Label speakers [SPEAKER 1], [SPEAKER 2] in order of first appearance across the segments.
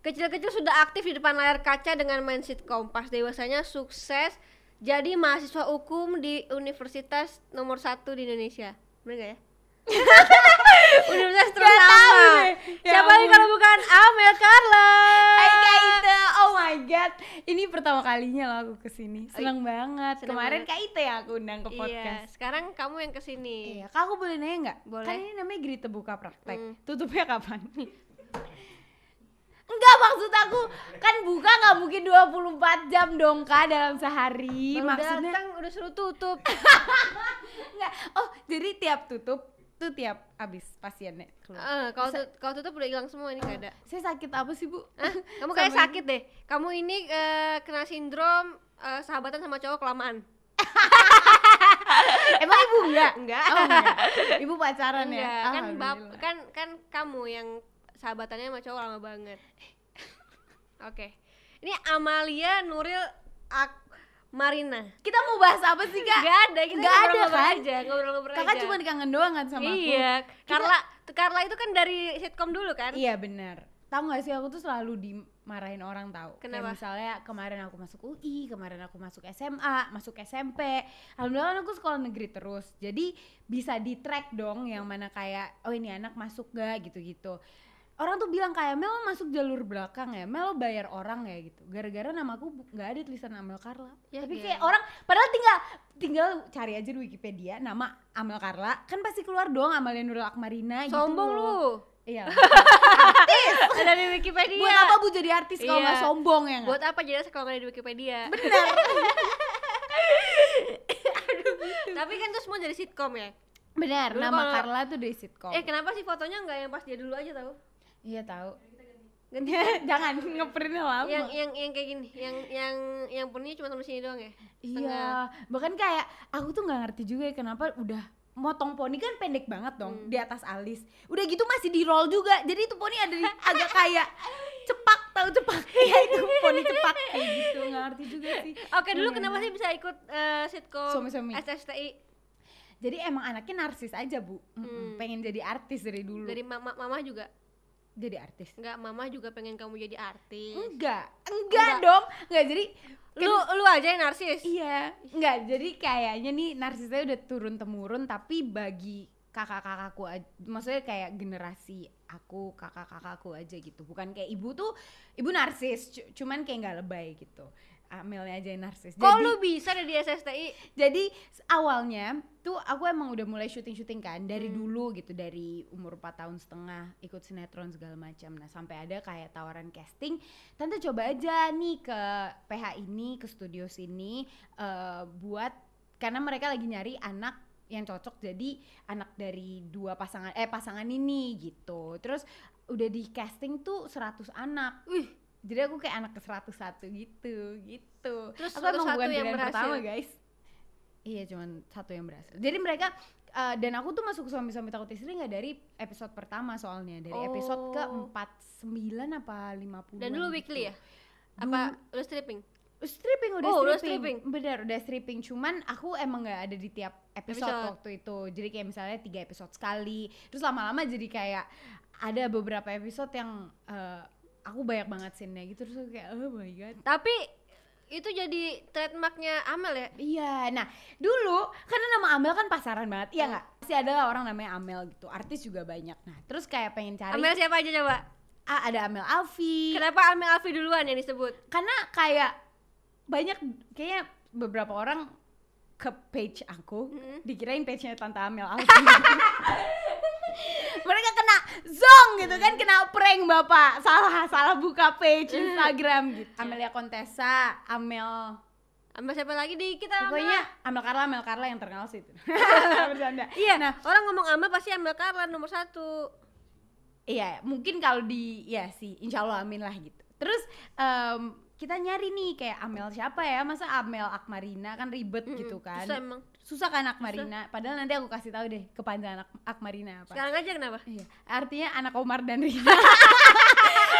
[SPEAKER 1] Kecil-kecil sudah aktif di depan layar kaca dengan main sitkom. Pas dewasanya sukses jadi mahasiswa hukum di universitas nomor satu di Indonesia. Bener gak ya? universitas
[SPEAKER 2] deh. Ya
[SPEAKER 1] Siapa lagi kalau bukan Amel Carla?
[SPEAKER 2] Hai Kak Ite, oh my god Ini pertama kalinya loh aku ke sini Seneng banget
[SPEAKER 1] seneng
[SPEAKER 2] Kemarin
[SPEAKER 1] banget.
[SPEAKER 2] Kak Ite yang aku undang ke
[SPEAKER 1] Iya,
[SPEAKER 2] podcast
[SPEAKER 1] sekarang kamu yang ke sini.
[SPEAKER 2] Iya, Kak aku boleh nanya nggak?
[SPEAKER 1] Boleh.
[SPEAKER 2] Kan ini namanya Gerita Buka Praktek
[SPEAKER 1] Hmm.
[SPEAKER 2] Tutupnya kapan? Enggak maksud aku Kan buka nggak mungkin 24 jam dong Kak dalam sehari
[SPEAKER 1] Baru
[SPEAKER 2] Maksudnya
[SPEAKER 1] datang udah suruh tutup.
[SPEAKER 2] Enggak, oh jadi tiap tutup tuh tiap habis pasiennya keluar
[SPEAKER 1] Eh, kalau tut- kalau tutup udah hilang semua ini gak ada.
[SPEAKER 2] Saya sakit apa sih bu?
[SPEAKER 1] Hah? Kamu kayak sakit deh. Kamu ini eh, kena sindrom eh, sahabatan sama cowok kelamaan.
[SPEAKER 2] Emang ibu enggak?
[SPEAKER 1] Enggak.
[SPEAKER 2] Oh, enggak. Ibu pacaran ya?
[SPEAKER 1] Enggak, kan bab kan kan kamu yang sahabatannya sama cowok lama banget. Oke. Ini Amalia Nuril Ak Marina.
[SPEAKER 2] Kita mau bahas apa sih kak?
[SPEAKER 1] Gak ada, kita
[SPEAKER 2] Nggak ada,
[SPEAKER 1] ngobrol-ngobrol
[SPEAKER 2] kan?
[SPEAKER 1] aja, ngobrol-ngobrol
[SPEAKER 2] Kakak
[SPEAKER 1] aja.
[SPEAKER 2] cuma kangen doang kan sama aku?
[SPEAKER 1] Iya, Carla, Carla itu kan dari sitkom dulu kan?
[SPEAKER 2] Iya benar. Tahu gak sih aku tuh selalu dimarahin orang tahu. Kayak
[SPEAKER 1] Kenapa?
[SPEAKER 2] misalnya kemarin aku masuk UI, kemarin aku masuk SMA, masuk SMP. Alhamdulillah kan aku sekolah negeri terus. Jadi bisa di track dong yang mana kayak oh ini anak masuk gak gitu-gitu. Orang tuh bilang kayak Mel masuk jalur belakang ya, Mel bayar orang ya gitu. Gara-gara namaku nggak ada tulisan Amel Carla.
[SPEAKER 1] Ya,
[SPEAKER 2] Tapi
[SPEAKER 1] iya.
[SPEAKER 2] kayak orang padahal tinggal tinggal cari aja di Wikipedia nama Amel Carla, kan pasti keluar dong Amalia Nurul Akmarina gitu.
[SPEAKER 1] Sombong lu.
[SPEAKER 2] Iya.
[SPEAKER 1] Ada di Wikipedia.
[SPEAKER 2] Buat apa bu jadi artis kalau
[SPEAKER 1] Iya.
[SPEAKER 2] nggak sombong ya nggak?
[SPEAKER 1] Buat apa jelas kalau nggak ada di Wikipedia?
[SPEAKER 2] Bener.
[SPEAKER 1] Tapi kan itu semua dari sitkom ya. Dulu
[SPEAKER 2] Nama Carla tuh dari sitkom.
[SPEAKER 1] Eh kenapa sih fotonya nggak yang pas dia dulu aja tahu?
[SPEAKER 2] Iya tahu.
[SPEAKER 1] Ganti.
[SPEAKER 2] Jangan ngeprintnya lama.
[SPEAKER 1] yang yang yang kayak gini, yang yang yang punya cuma sampai sini doang ya?
[SPEAKER 2] iya. Bahkan kayak aku tuh nggak ngerti juga ya kenapa udah motong poni kan pendek banget dong
[SPEAKER 1] Hmm.
[SPEAKER 2] di atas alis. Udah gitu masih di roll juga. Jadi itu poni ada di agak kayak cepak tahu cepak ya itu poni cepak kayak gitu nggak ngerti juga sih.
[SPEAKER 1] Oke dulu
[SPEAKER 2] Iya.
[SPEAKER 1] kenapa sih bisa ikut eh, sitkom
[SPEAKER 2] Suami-suami.
[SPEAKER 1] SSTI
[SPEAKER 2] Jadi emang anaknya narsis aja bu.
[SPEAKER 1] Hmm.
[SPEAKER 2] Pengen jadi artis dari dulu.
[SPEAKER 1] dari mama mama juga?
[SPEAKER 2] Jadi artis.
[SPEAKER 1] Enggak, mama juga pengen kamu jadi artis.
[SPEAKER 2] Enggak, enggak,
[SPEAKER 1] Enggak.
[SPEAKER 2] dong. Enggak, jadi
[SPEAKER 1] Lu lu aja yang narsis.
[SPEAKER 2] iya, enggak. Jadi kayaknya nih narsisnya udah turun temurun tapi bagi kakak-kakakku maksudnya kayak generasi aku, kakak-kakakku aja gitu. Bukan kayak ibu tuh ibu narsis, cu- cuman kayak nggak lebay gitu. Amelnya aja yang narsis.
[SPEAKER 1] Kok
[SPEAKER 2] Jadi
[SPEAKER 1] lu bisa ada di SSTI?
[SPEAKER 2] jadi awalnya tuh aku emang udah mulai syuting-syuting kan dari
[SPEAKER 1] Hmm.
[SPEAKER 2] dulu gitu dari umur 4 tahun setengah ikut sinetron segala macam nah sampai ada kayak tawaran casting tante coba aja nih ke PH ini ke studio sini eh, buat karena mereka lagi nyari anak yang cocok jadi anak dari dua pasangan eh pasangan ini gitu terus udah di casting tuh 100 anak
[SPEAKER 1] Wih,
[SPEAKER 2] jadi aku kayak anak ke 101 gitu gitu
[SPEAKER 1] Terus
[SPEAKER 2] aku emang bukan
[SPEAKER 1] yang berhasil?
[SPEAKER 2] pertama guys iya cuman satu yang berhasil jadi mereka eh, dan aku tuh masuk suami-suami takut istri nggak dari episode pertama soalnya dari episode ke
[SPEAKER 1] Oh.
[SPEAKER 2] 49 apa 50
[SPEAKER 1] dan dulu weekly ya? Apa lu stripping?
[SPEAKER 2] stripping udah
[SPEAKER 1] Oh, udah
[SPEAKER 2] stripping.
[SPEAKER 1] stripping.
[SPEAKER 2] bener udah stripping cuman aku emang nggak ada di tiap episode,
[SPEAKER 1] Episode.
[SPEAKER 2] waktu itu jadi kayak misalnya tiga episode sekali terus lama-lama jadi kayak ada beberapa episode yang eh, aku banyak banget scene-nya gitu terus aku kayak oh my god
[SPEAKER 1] Tapi itu jadi trademarknya Amel ya?
[SPEAKER 2] Iya, nah dulu karena nama Amel kan pasaran banget, iya
[SPEAKER 1] Hmm.
[SPEAKER 2] nggak? Pasti ada lah orang namanya Amel gitu, artis juga banyak. Nah terus kayak pengen cari,
[SPEAKER 1] Amel siapa aja coba?
[SPEAKER 2] ah, ada Amel Alfi,
[SPEAKER 1] Kenapa Amel Alfi duluan yang disebut?
[SPEAKER 2] karena kayak banyak kayaknya beberapa orang ke page aku
[SPEAKER 1] Mm-mm.
[SPEAKER 2] dikirain page-nya Tante Amel Alfi. Mereka kena zong gitu kan, kena prank bapak, salah salah buka page Instagram gitu. Amelia Contessa, Amel
[SPEAKER 1] Amel siapa lagi di kita?
[SPEAKER 2] Pokoknya Amel Carla, Amel Carla yang terkenal sih itu. Bercanda.
[SPEAKER 1] Iya,
[SPEAKER 2] Nah,
[SPEAKER 1] orang ngomong Amel pasti Amel Carla nomor satu.
[SPEAKER 2] iya, mungkin kalau di ya sih, insya Allah amin lah gitu. Terus em, kita nyari nih kayak Amel siapa ya? Masa Amel Akmarina kan ribet
[SPEAKER 1] Mm-mm,
[SPEAKER 2] gitu kan.
[SPEAKER 1] Susah emang.
[SPEAKER 2] Susah kan Akmarina. Padahal nanti aku kasih tahu deh kepanjangan Ak- Akmarina apa.
[SPEAKER 1] Sekarang aja kenapa?
[SPEAKER 2] Iya, artinya anak Omar dan Rina.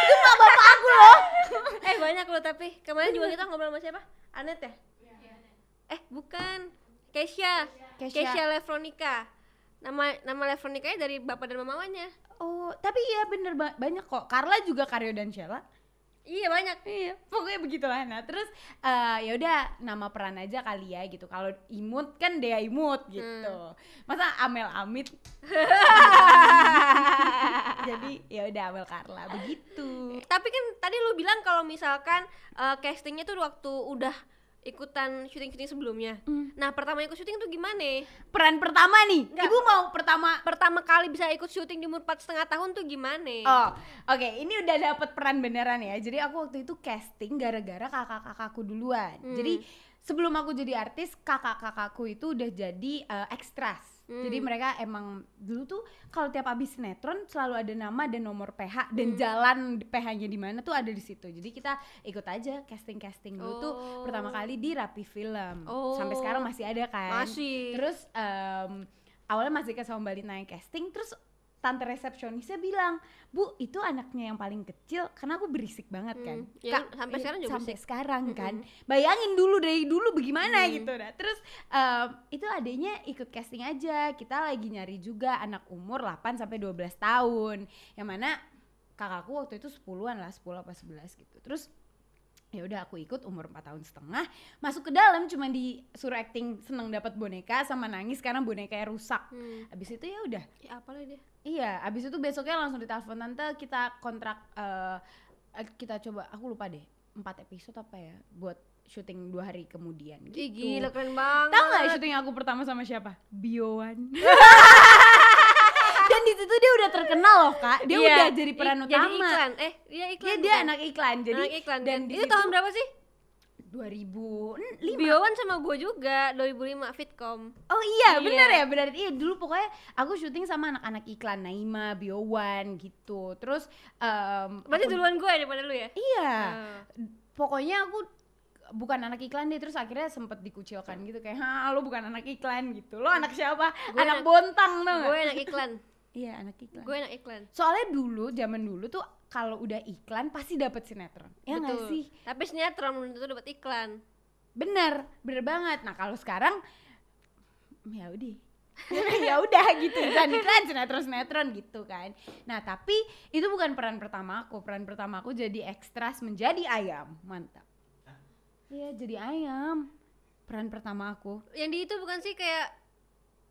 [SPEAKER 2] itu mak bapak aku loh.
[SPEAKER 1] eh banyak loh tapi kemarin juga kita ngobrol sama siapa? Anet ya? Eh bukan, Keisha.
[SPEAKER 2] Kesha.
[SPEAKER 1] Keisha Lefronika. Nama nama Lefronikanya dari bapak dan mamanya.
[SPEAKER 2] Oh, tapi iya bener ba- banyak kok. Carla juga Karyo dan Sheila.
[SPEAKER 1] Iya banyak.
[SPEAKER 2] Iya, pokoknya begitulah. Nah, terus eh, ya udah nama peran aja kali ya gitu. Kalau imut kan Dea Imut gitu. Masa Amel Amit? Jadi ya udah Amel Carla begitu.
[SPEAKER 1] Tapi kan tadi lu bilang kalau misalkan eh, castingnya tuh waktu udah ikutan syuting-syuting sebelumnya.
[SPEAKER 2] Hmm.
[SPEAKER 1] Nah pertama ikut syuting tuh gimana?
[SPEAKER 2] Peran pertama nih.
[SPEAKER 1] Nggak.
[SPEAKER 2] Ibu mau pertama
[SPEAKER 1] Pertama kali bisa ikut syuting di umur empat setengah tahun tuh gimana?
[SPEAKER 2] Oh, oke. Ini udah dapet peran beneran ya. Jadi aku waktu itu casting gara-gara kakak-kakakku duluan.
[SPEAKER 1] Hmm.
[SPEAKER 2] Jadi sebelum aku jadi artis, kakak-kakakku itu udah jadi eh, extras.
[SPEAKER 1] Hmm.
[SPEAKER 2] Jadi mereka emang dulu tuh kalau tiap abis sinetron selalu ada nama dan nomor PH
[SPEAKER 1] Hmm.
[SPEAKER 2] dan jalan PH-nya di mana tuh ada di situ. Jadi kita ikut aja casting-casting dulu tuh
[SPEAKER 1] Oh.
[SPEAKER 2] pertama kali di Rapi Film.
[SPEAKER 1] Oh.
[SPEAKER 2] Sampai sekarang masih ada kan.
[SPEAKER 1] Masih.
[SPEAKER 2] Terus em, awalnya masih ke sama Mbak Lina yang casting, terus tante resepsionisnya bilang, Bu itu anaknya yang paling kecil, karena aku berisik banget kan.
[SPEAKER 1] Hmm, ya, sampai
[SPEAKER 2] iya,
[SPEAKER 1] sekarang juga
[SPEAKER 2] sampai
[SPEAKER 1] berisik.
[SPEAKER 2] sekarang kan. Bayangin dulu dari dulu bagaimana
[SPEAKER 1] Hmm.
[SPEAKER 2] gitu. Nah, terus em, itu adanya ikut casting aja. Kita lagi nyari juga anak umur 8 sampai 12 tahun. Yang mana kakakku waktu itu 10-an lah, 10 apa 11 gitu. Terus ya udah aku ikut umur 4 tahun setengah masuk ke dalam cuma disuruh acting seneng dapat boneka sama nangis karena bonekanya rusak
[SPEAKER 1] Hmm.
[SPEAKER 2] abis itu ya udah
[SPEAKER 1] Ya apalah dia.
[SPEAKER 2] iya abis itu besoknya langsung ditelepon tante kita kontrak eh, eh, kita coba aku lupa deh empat episode apa ya buat syuting dua hari kemudian gitu.
[SPEAKER 1] Gila keren banget.
[SPEAKER 2] Tahu nggak syuting aku pertama sama siapa? Biowan. Situ dia udah terkenal loh kak. Dia
[SPEAKER 1] Iya,
[SPEAKER 2] udah jadi peran
[SPEAKER 1] i-
[SPEAKER 2] utama.
[SPEAKER 1] Jadi iklan. Eh, iya
[SPEAKER 2] Dia
[SPEAKER 1] iklan.
[SPEAKER 2] dia
[SPEAKER 1] bukan?
[SPEAKER 2] anak iklan. Jadi
[SPEAKER 1] anak iklan.
[SPEAKER 2] dan
[SPEAKER 1] Dan itu tahun berapa sih?
[SPEAKER 2] 2005
[SPEAKER 1] Biowan sama gue juga 2005 Fitcom.
[SPEAKER 2] Oh iya,
[SPEAKER 1] Iya.
[SPEAKER 2] bener ya, bener. Iya, dulu pokoknya aku syuting sama anak-anak iklan Naima, Biowan gitu. Terus em,
[SPEAKER 1] Berarti
[SPEAKER 2] aku-
[SPEAKER 1] duluan gue daripada lu ya?
[SPEAKER 2] Iya.
[SPEAKER 1] Ah.
[SPEAKER 2] Pokoknya aku bukan anak iklan deh terus akhirnya sempet dikucilkan gitu kayak ha lo bukan anak iklan gitu lo anak siapa anak
[SPEAKER 1] anak-
[SPEAKER 2] bontang tau
[SPEAKER 1] gue anak iklan.
[SPEAKER 2] Iya anak iklan.
[SPEAKER 1] Gue anak iklan.
[SPEAKER 2] soalnya dulu zaman dulu tuh kalau udah iklan pasti dapet sinetron. Ya nggak
[SPEAKER 1] Betul.
[SPEAKER 2] sih?
[SPEAKER 1] Tapi sinetron belum tentu dapat iklan.
[SPEAKER 2] bener bener banget. Nah kalau sekarang ya udah. Ya udah gitu iklan iklan sinetron sinetron gitu kan. Nah tapi itu bukan peran pertama aku. Peran pertama aku jadi ekstras menjadi ayam. Mantap. Iya jadi ayam. Peran pertama aku.
[SPEAKER 1] Yang di itu bukan sih kayak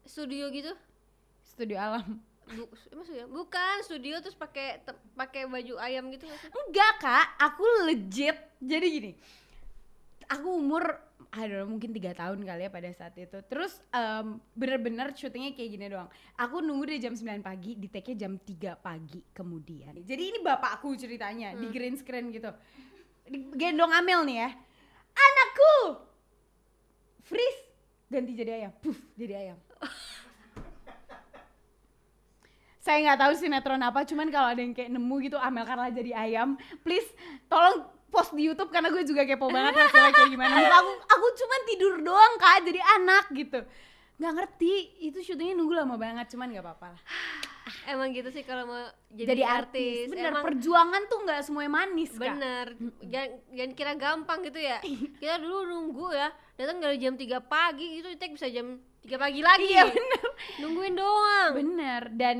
[SPEAKER 1] studio gitu?
[SPEAKER 2] studio alam
[SPEAKER 1] Bu, studio? Bukan studio terus pakai pakai baju ayam gitu
[SPEAKER 2] enggak kak. Aku legit. Jadi gini aku umur aduh mungkin tiga tahun kali ya pada saat itu. Terus em, bener-bener syutingnya kayak gini doang. Aku nunggu dari jam 9 pagi di take-nya jam 3 pagi kemudian. Jadi ini bapakku ceritanya di green screen gitu. Gendong Amel nih ya. Anakku! Freeze! Ganti jadi ayam. Puff jadi ayam saya nggak tahu sinetron apa cuman kalau ada yang kayak nemu gitu Amel Carla jadi ayam please tolong post di YouTube karena gue juga kepo banget hasilnya kayak gimana. Aku aku cuman tidur doang kak jadi anak gitu. Nggak ngerti itu syutingnya nunggu lama banget cuman nggak apa-apa lah.
[SPEAKER 1] Emang gitu sih kalau mau jadi,
[SPEAKER 2] jadi, artis, bener
[SPEAKER 1] Emang
[SPEAKER 2] perjuangan tuh nggak semuanya manis kak.
[SPEAKER 1] Bener. Jangan, jangan kira gampang gitu ya. Kita dulu nunggu ya, datang dari jam 3 pagi gitu, take bisa jam 3 pagi lagi.
[SPEAKER 2] iya bener.
[SPEAKER 1] Nungguin doang.
[SPEAKER 2] bener dan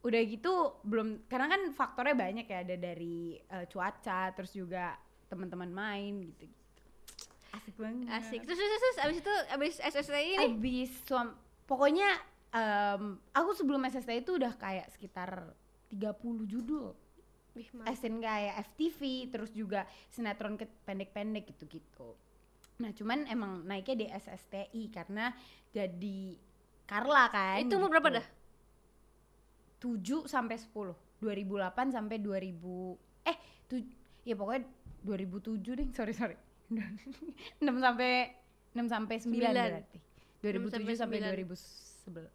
[SPEAKER 2] udah gitu belum karena kan faktornya banyak ya ada dari eh, cuaca terus juga teman-teman main gitu gitu asik banget
[SPEAKER 1] Asik. Terus terus, terus abis itu abis SSTI ini
[SPEAKER 2] abis suam pokoknya em, aku sebelum SST itu udah kayak sekitar 30 judul
[SPEAKER 1] Wih, mantap.
[SPEAKER 2] as in kayak FTV terus juga sinetron pendek-pendek gitu-gitu nah cuman emang naiknya di SSTI karena jadi Carla kan
[SPEAKER 1] Itu
[SPEAKER 2] gitu.
[SPEAKER 1] berapa dah?
[SPEAKER 2] 7 sampai 10 2008 sampai 2000 eh tu, ya pokoknya 2007 deh sorry sorry 6 sampai 6 sampai 9
[SPEAKER 1] Sembilan.
[SPEAKER 2] berarti 2007
[SPEAKER 1] sampai
[SPEAKER 2] sampai
[SPEAKER 1] sembilan.
[SPEAKER 2] 2011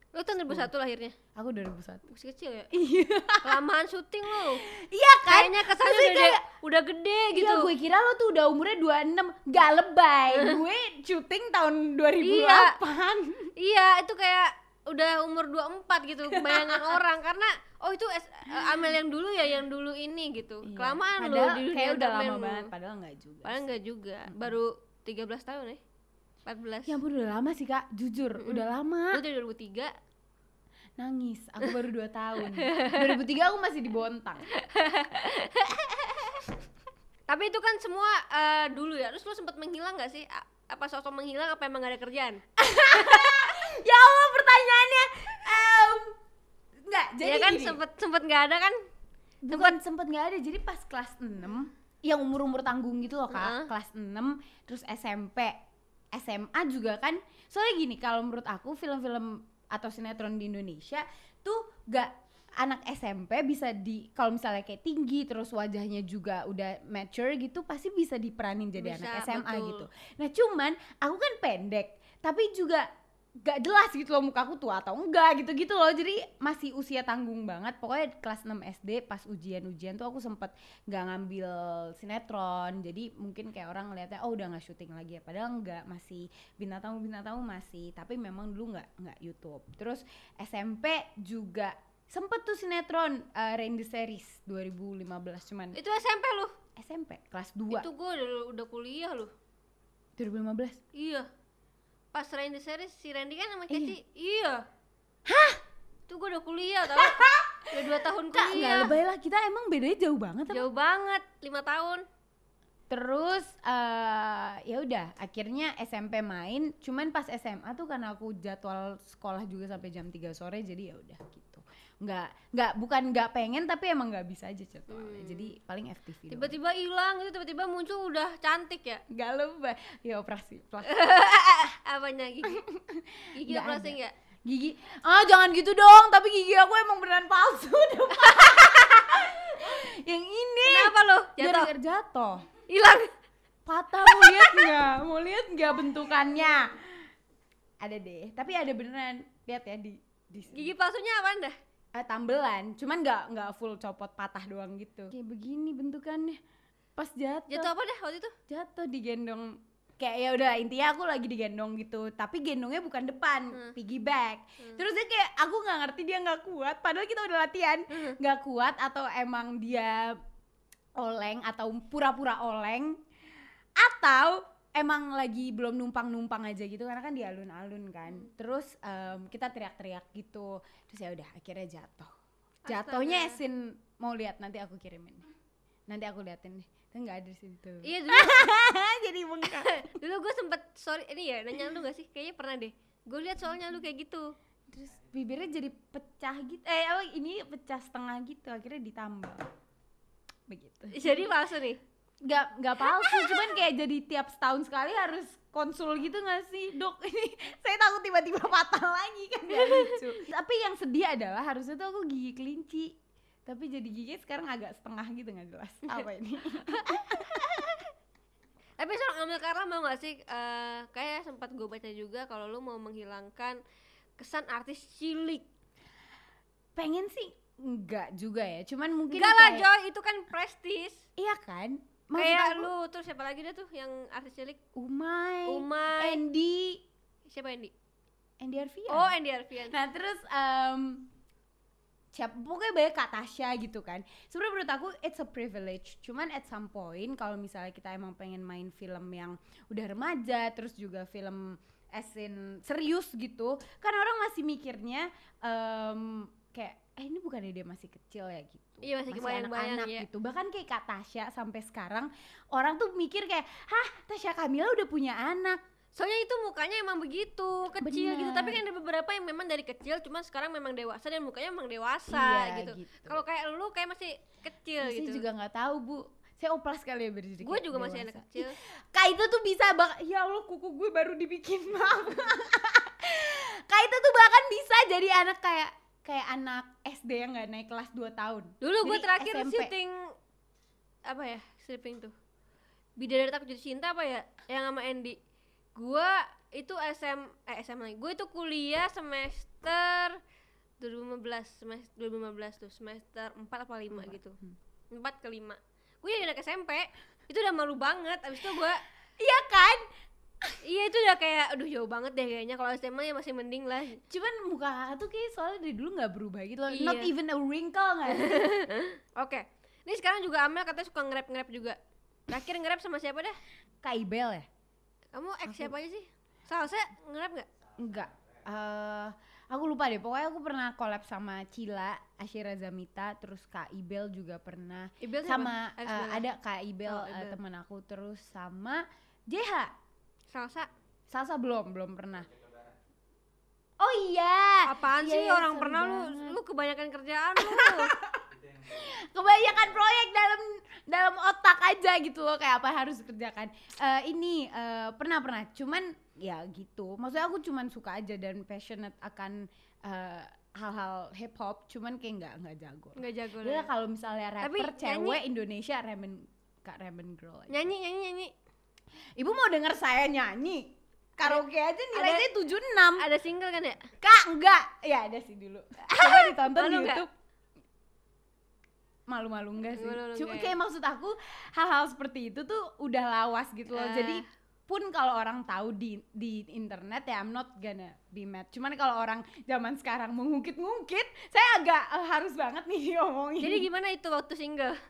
[SPEAKER 1] Lu tahun 2001 lahirnya.
[SPEAKER 2] aku 2001
[SPEAKER 1] Masih kecil ya?
[SPEAKER 2] iya
[SPEAKER 1] Kelamaan syuting lu.
[SPEAKER 2] iya kan
[SPEAKER 1] Kayaknya kesannya udah,
[SPEAKER 2] kayak-
[SPEAKER 1] udah gede gitu.
[SPEAKER 2] Iya, gue kira lo tuh udah umurnya 26 Gak lebay Gue syuting tahun 2008
[SPEAKER 1] Iya, itu kayak udah umur 24 gitu bayangan orang karena oh itu S- eh, Amel yang dulu ya yang dulu ini gitu.
[SPEAKER 2] Iya.
[SPEAKER 1] Kelamaan lu
[SPEAKER 2] Padahal
[SPEAKER 1] di dunia
[SPEAKER 2] kayak udah lama banget Padahal enggak juga
[SPEAKER 1] Padahal enggak juga. Baru 13 tahun ya. 14.
[SPEAKER 2] Ya ampun udah lama sih kak Jujur udah lama
[SPEAKER 1] Lu dari 2003.
[SPEAKER 2] Nangis Aku baru 2 tahun 2003 aku masih di Bontang
[SPEAKER 1] Tapi itu kan semua eh, dulu ya. Terus lu sempat menghilang gak sih? A- Apa sosok menghilang apa emang gak ada kerjaan?
[SPEAKER 2] Ya Allah pertanyaannya em, nggak jadi
[SPEAKER 1] Iya kan
[SPEAKER 2] gini.
[SPEAKER 1] sempet sempet nggak ada kan?
[SPEAKER 2] bukan sempet nggak ada jadi pas kelas 6 yang umur umur tanggung gitu loh kak
[SPEAKER 1] Heeh.
[SPEAKER 2] kelas 6 terus SMP SMA juga kan soalnya gini kalau menurut aku film-film atau sinetron di Indonesia tuh gak anak SMP bisa di kalau misalnya kayak tinggi terus wajahnya juga udah mature gitu pasti bisa diperanin jadi
[SPEAKER 1] Bisa,
[SPEAKER 2] anak SMA
[SPEAKER 1] betul.
[SPEAKER 2] gitu nah cuman aku kan pendek tapi juga gak jelas gitu loh mukaku tua atau enggak gitu-gitu loh. Jadi masih usia tanggung banget. Pokoknya kelas 6 SD pas ujian-ujian tuh aku sempet gak ngambil sinetron. Jadi mungkin kayak orang ngeliatnya oh udah nggak syuting lagi ya. Padahal enggak masih bintang tamu bintang tamu masih. Tapi memang dulu nggak nggak YouTube. Terus SMP juga sempet tuh sinetron uh, the Series 2015 cuman
[SPEAKER 1] Itu SMP lu.
[SPEAKER 2] SMP kelas 2
[SPEAKER 1] Itu gue udah, udah kuliah lu.
[SPEAKER 2] 2015
[SPEAKER 1] Iya. Pas Randy series si Randy kan sama
[SPEAKER 2] Iya.
[SPEAKER 1] Ceci. Iya. Hah? Itu gue udah kuliah tau. udah dua tahun
[SPEAKER 2] Kak, nggak
[SPEAKER 1] kuliah.
[SPEAKER 2] lebay lah kita emang bedanya jauh banget apa?
[SPEAKER 1] Jauh banget, lima tahun.
[SPEAKER 2] Terus eh ya udah akhirnya SMP main, cuman pas SMA tuh karena aku jadwal sekolah juga sampai jam 3 sore jadi ya udah gitu. Nggak nggak bukan nggak pengen tapi emang nggak bisa aja jadwalnya.
[SPEAKER 1] Hmm.
[SPEAKER 2] Jadi paling FTV.
[SPEAKER 1] Tiba-tiba hilang gitu, tiba-tiba muncul udah cantik ya.
[SPEAKER 2] Nggak lebay. Ya operasi plastik.
[SPEAKER 1] Apanya gigi? Gigi
[SPEAKER 2] Nggak
[SPEAKER 1] operasi
[SPEAKER 2] ada.
[SPEAKER 1] enggak?
[SPEAKER 2] Gigi. Ah, jangan gitu dong, tapi gigi aku emang beneran palsu. Yang ini
[SPEAKER 1] Kenapa lo? Jatuh.
[SPEAKER 2] jatuh.
[SPEAKER 1] Hilang.
[SPEAKER 2] Patah mau lihat nggak? Mau lihat nggak bentukannya? Ada deh, tapi ada beneran. Lihat ya di di sini.
[SPEAKER 1] Gigi palsunya apa anda?
[SPEAKER 2] Eh, tambelan, cuman nggak nggak full copot patah doang gitu. Kayak begini bentukannya. Pas jatuh,
[SPEAKER 1] Jatuh apa dah waktu itu?
[SPEAKER 2] jatuh digendong kayak ya udah intinya aku lagi digendong gitu tapi gendongnya bukan depan
[SPEAKER 1] Hmm.
[SPEAKER 2] piggyback terus dia kayak aku nggak ngerti dia nggak kuat padahal kita udah latihan
[SPEAKER 1] Hmm.
[SPEAKER 2] nggak kuat atau emang dia oleng atau pura-pura oleng atau emang lagi belum numpang-numpang aja gitu karena kan di alun-alun kan terus em, kita teriak-teriak gitu terus ya udah akhirnya jatuh jatuhnya. Esin mau lihat nanti aku kirimin nanti aku liatin deh itu nggak ada di situ
[SPEAKER 1] Iya dulu,
[SPEAKER 2] jadi bengkak
[SPEAKER 1] dulu gue sempet sorry ini ya nanya lu gak sih? Kayaknya pernah deh. Gue lihat soalnya lu kayak gitu.
[SPEAKER 2] terus bibirnya jadi pecah gitu eh apa ini pecah setengah gitu akhirnya ditambal begitu
[SPEAKER 1] Jadi palsu nih.
[SPEAKER 2] Nggak nggak palsu cuman kayak jadi tiap setahun sekali harus konsul gitu nggak sih dok ini saya takut tiba-tiba patah lagi kan nggak lucu tapi yang sedih adalah harusnya tuh aku gigi kelinci tapi jadi gigi sekarang agak setengah gitu nggak jelas apa ini
[SPEAKER 1] Tapi soal ngambil karena mau gak sih? eh kayak sempat gue baca juga kalau lu mau menghilangkan kesan artis cilik.
[SPEAKER 2] pengen sih enggak juga ya cuman mungkin
[SPEAKER 1] Enggak lah
[SPEAKER 2] kayak-
[SPEAKER 1] Joy, itu kan prestis.
[SPEAKER 2] iya kan Maksud
[SPEAKER 1] Kayak
[SPEAKER 2] aku,
[SPEAKER 1] lu terus siapa lagi dah tuh yang artis cilik?
[SPEAKER 2] Umay
[SPEAKER 1] Umay.
[SPEAKER 2] Andy
[SPEAKER 1] Siapa Andy?
[SPEAKER 2] Andy Arfian
[SPEAKER 1] Oh, Andy Arfian.
[SPEAKER 2] Nah terus em siapa pokoknya banyak Kak Tasya gitu kan. Sebenarnya menurut aku it's a privilege. Cuman at some point kalau misalnya kita emang pengen main film yang udah remaja terus juga film asin serius gitu, kan orang masih mikirnya em kayak eh ini bukannya dia masih kecil ya gitu.
[SPEAKER 1] Iya, masih kebayang-bayang,
[SPEAKER 2] anak-anak
[SPEAKER 1] ya.
[SPEAKER 2] gitu. Bahkan kayak Kak Tasya sampai sekarang orang tuh mikir kayak, "Hah, Tasya Kamila udah punya anak."
[SPEAKER 1] Soalnya itu mukanya emang begitu, kecil gitu.
[SPEAKER 2] Bener.
[SPEAKER 1] Tapi kan ada beberapa yang memang dari kecil cuma sekarang memang dewasa dan mukanya memang dewasa
[SPEAKER 2] Iya,
[SPEAKER 1] gitu.
[SPEAKER 2] gitu.
[SPEAKER 1] Kalau kayak lu kayak masih kecil
[SPEAKER 2] Saya
[SPEAKER 1] gitu.
[SPEAKER 2] juga nggak tahu, Bu. Saya oplas kali ya berdiri.
[SPEAKER 1] Gue juga masih
[SPEAKER 2] dewasa.
[SPEAKER 1] anak kecil.
[SPEAKER 2] Kak itu tuh bisa bak ya Allah kuku gue baru dibikin maaf. Kak itu tuh bahkan bisa jadi anak kayak kayak anak SD yang nggak naik kelas 2 tahun.
[SPEAKER 1] Dulu gue terakhir
[SPEAKER 2] SMP.
[SPEAKER 1] syuting apa ya? Syuting tuh. Bidadari Takut Jatuh Cinta apa ya? Yang sama Andy. Gua itu SM eh SM lagi. Gue itu kuliah semester 2015 semester 2015 tuh semester 4 apa 5 gitu.
[SPEAKER 2] Hmm.
[SPEAKER 1] 4 ke 5. Gue jadi anak SMP. Itu udah malu banget. Abis itu gue
[SPEAKER 2] Iya kan?
[SPEAKER 1] Iya itu udah kayak aduh jauh banget deh kayaknya kalau SMA ya masih mending lah.
[SPEAKER 2] Cuman muka kakak tuh kayak soalnya dari dulu nggak berubah gitu loh.
[SPEAKER 1] Iya.
[SPEAKER 2] Not even a wrinkle nggak sih?
[SPEAKER 1] Oke. Ini sekarang juga Amel katanya suka nge-rap-nge-rap juga. Terakhir nge-rap sama siapa dah?
[SPEAKER 2] Kak Ibel ya?
[SPEAKER 1] Kamu ex siapa aja sih? Salsa nge-rap nggak?
[SPEAKER 2] Enggak. Eh aku lupa deh pokoknya aku pernah collab sama Cila Ashira Zamita terus Kak Ibel juga pernah
[SPEAKER 1] Ibel
[SPEAKER 2] sama
[SPEAKER 1] Bella.
[SPEAKER 2] ada Kak Ibel,
[SPEAKER 1] Oh,
[SPEAKER 2] eh,
[SPEAKER 1] Ibel.
[SPEAKER 2] teman aku terus sama JH
[SPEAKER 1] salsa?
[SPEAKER 2] Salsa belum belum pernah. Oh iya.
[SPEAKER 1] Apaan
[SPEAKER 2] Iya,
[SPEAKER 1] sih?
[SPEAKER 2] iya,
[SPEAKER 1] orang pernah lu
[SPEAKER 2] banget.
[SPEAKER 1] lu kebanyakan kerjaan lu.
[SPEAKER 2] Kebanyakan proyek dalam dalam otak aja gitu loh. Kayak apa harus dikerjakan. Eh, ini eh, pernah pernah. Cuman ya gitu. Maksudnya aku cuman suka aja dan passionate akan eh, hal-hal hip hop cuman kayak nggak nggak jago
[SPEAKER 1] nggak jago lah.
[SPEAKER 2] kalau misalnya
[SPEAKER 1] Tapi
[SPEAKER 2] rapper cewek Indonesia ramen kak ramen girl aja.
[SPEAKER 1] nyanyi nyanyi nyanyi
[SPEAKER 2] ibu mau denger saya nyanyi? Karaoke aja nilainya tujuh
[SPEAKER 1] ada single kan ya?
[SPEAKER 2] Kak enggak. Ya ada sih dulu. Coba ditonton
[SPEAKER 1] Malu
[SPEAKER 2] di? YouTube. Malu-malu enggak sih? Cuma
[SPEAKER 1] ya?
[SPEAKER 2] kayak maksud aku hal-hal seperti itu tuh udah lawas gitu loh.
[SPEAKER 1] Ah.
[SPEAKER 2] jadi pun kalau orang tahu di di internet ya I'm not gonna be mad. Cuman kalau orang zaman sekarang mengungkit-ngungkit saya agak eh, harus banget nih ngomongin.
[SPEAKER 1] Jadi gimana itu waktu single?